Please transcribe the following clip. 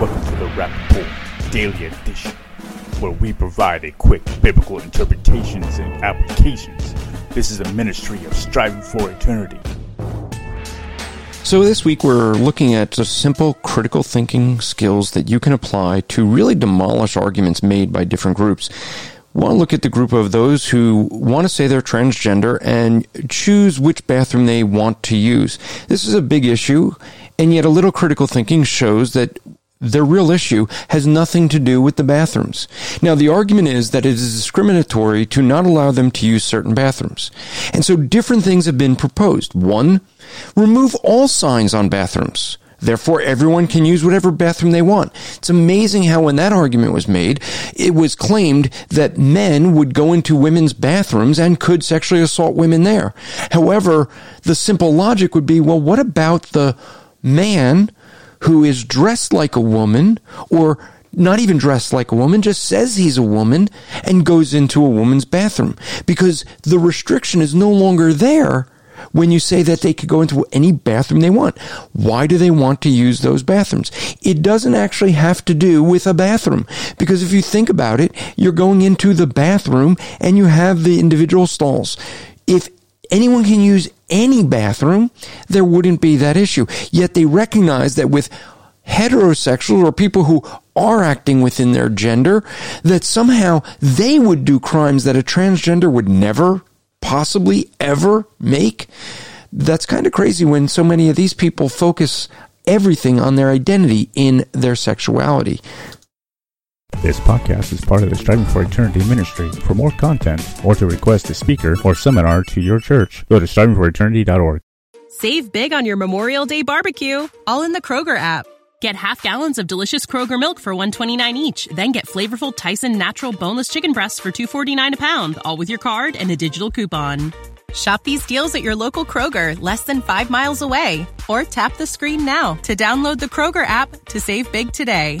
Welcome to the Rapp Report Daily Edition, where we provide a quick biblical interpretations and applications. This is a ministry of striving for eternity. So, this week we're looking at just simple critical thinking skills that you can apply to really demolish arguments made by different groups. We want to look at the group of those who want to say they're transgender and choose which bathroom they want to use. This is a big issue, and yet a little critical thinking shows that the real issue has nothing to do with the bathrooms. Now, the argument is that it is discriminatory to not allow them to use certain bathrooms. And so different things have been proposed. One, remove all signs on bathrooms. Therefore, everyone can use whatever bathroom they want. It's amazing how when that argument was made, it was claimed that men would go into women's bathrooms and could sexually assault women there. However, the simple logic would be, well, what about the man who is dressed like a woman or not even dressed like a woman, just says he's a woman and goes into a woman's bathroom because the restriction is no longer there when you say that they could go into any bathroom they want. Why do they want to use those bathrooms? It doesn't actually have to do with a bathroom because if you think about it, you're going into the bathroom and you have the individual stalls. If anyone can use any bathroom, there wouldn't be that issue. Yet they recognize that with heterosexuals or people who are acting within their gender, that somehow they would do crimes that a transgender would never possibly ever make. That's kind of crazy when so many of these people focus everything on their identity in their sexuality. This podcast is part of the Striving for Eternity ministry. For more content or to request a speaker or seminar to your church, go to strivingforeternity.org. Save big on your Memorial Day barbecue, all in the Kroger app. Get half gallons of delicious Kroger milk for 129 each, then get flavorful Tyson natural boneless chicken breasts for 249 a pound, all with your card and a digital coupon. Shop these deals at your local Kroger, less than 5 miles away, or tap the screen now to download the Kroger app to save big today.